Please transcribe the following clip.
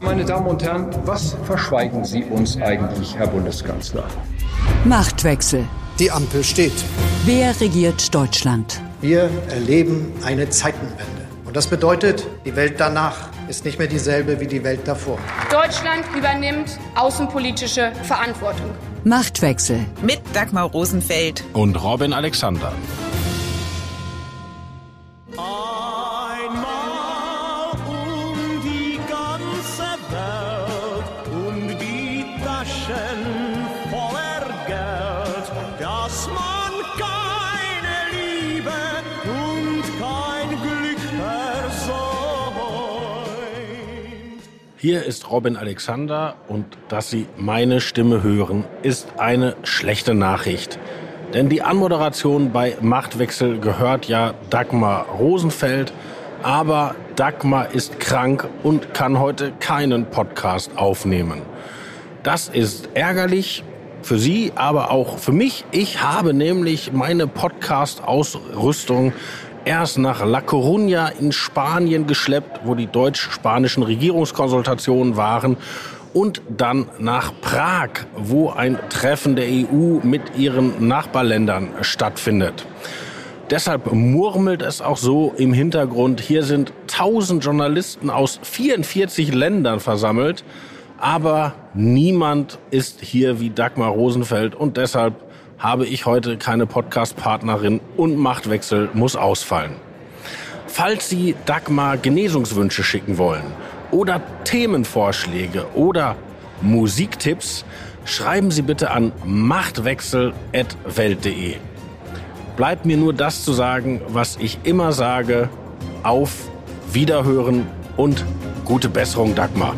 Meine Damen und Herren, was verschweigen Sie uns eigentlich, Herr Bundeskanzler? Machtwechsel. Die Ampel steht. Wer regiert Deutschland? Wir erleben eine Zeitenwende. Und das bedeutet, die Welt danach ist nicht mehr dieselbe wie die Welt davor. Deutschland übernimmt außenpolitische Verantwortung. Machtwechsel. Mit Dagmar Rosenfeld. Und Robin Alexander. Hier ist Robin Alexander und dass Sie meine Stimme hören, ist eine schlechte Nachricht. Denn die Anmoderation bei Machtwechsel gehört ja Dagmar Rosenfeld, aber Dagmar ist krank und kann heute keinen Podcast aufnehmen. Das ist ärgerlich für Sie, aber auch für mich. Ich habe nämlich meine Podcast-Ausrüstung erst nach La Coruña in Spanien geschleppt, wo die deutsch-spanischen Regierungskonsultationen waren und dann nach Prag, wo ein Treffen der EU mit ihren Nachbarländern stattfindet. Deshalb murmelt es auch so im Hintergrund. Hier sind 1000 Journalisten aus 44 Ländern versammelt, aber niemand ist hier wie Dagmar Rosenfeld und deshalb habe ich heute keine Podcast-Partnerin und Machtwechsel muss ausfallen. Falls Sie Dagmar Genesungswünsche schicken wollen oder Themenvorschläge oder Musiktipps, schreiben Sie bitte an machtwechsel.welt.de. Bleibt mir nur das zu sagen, was ich immer sage. Auf Wiederhören und gute Besserung, Dagmar.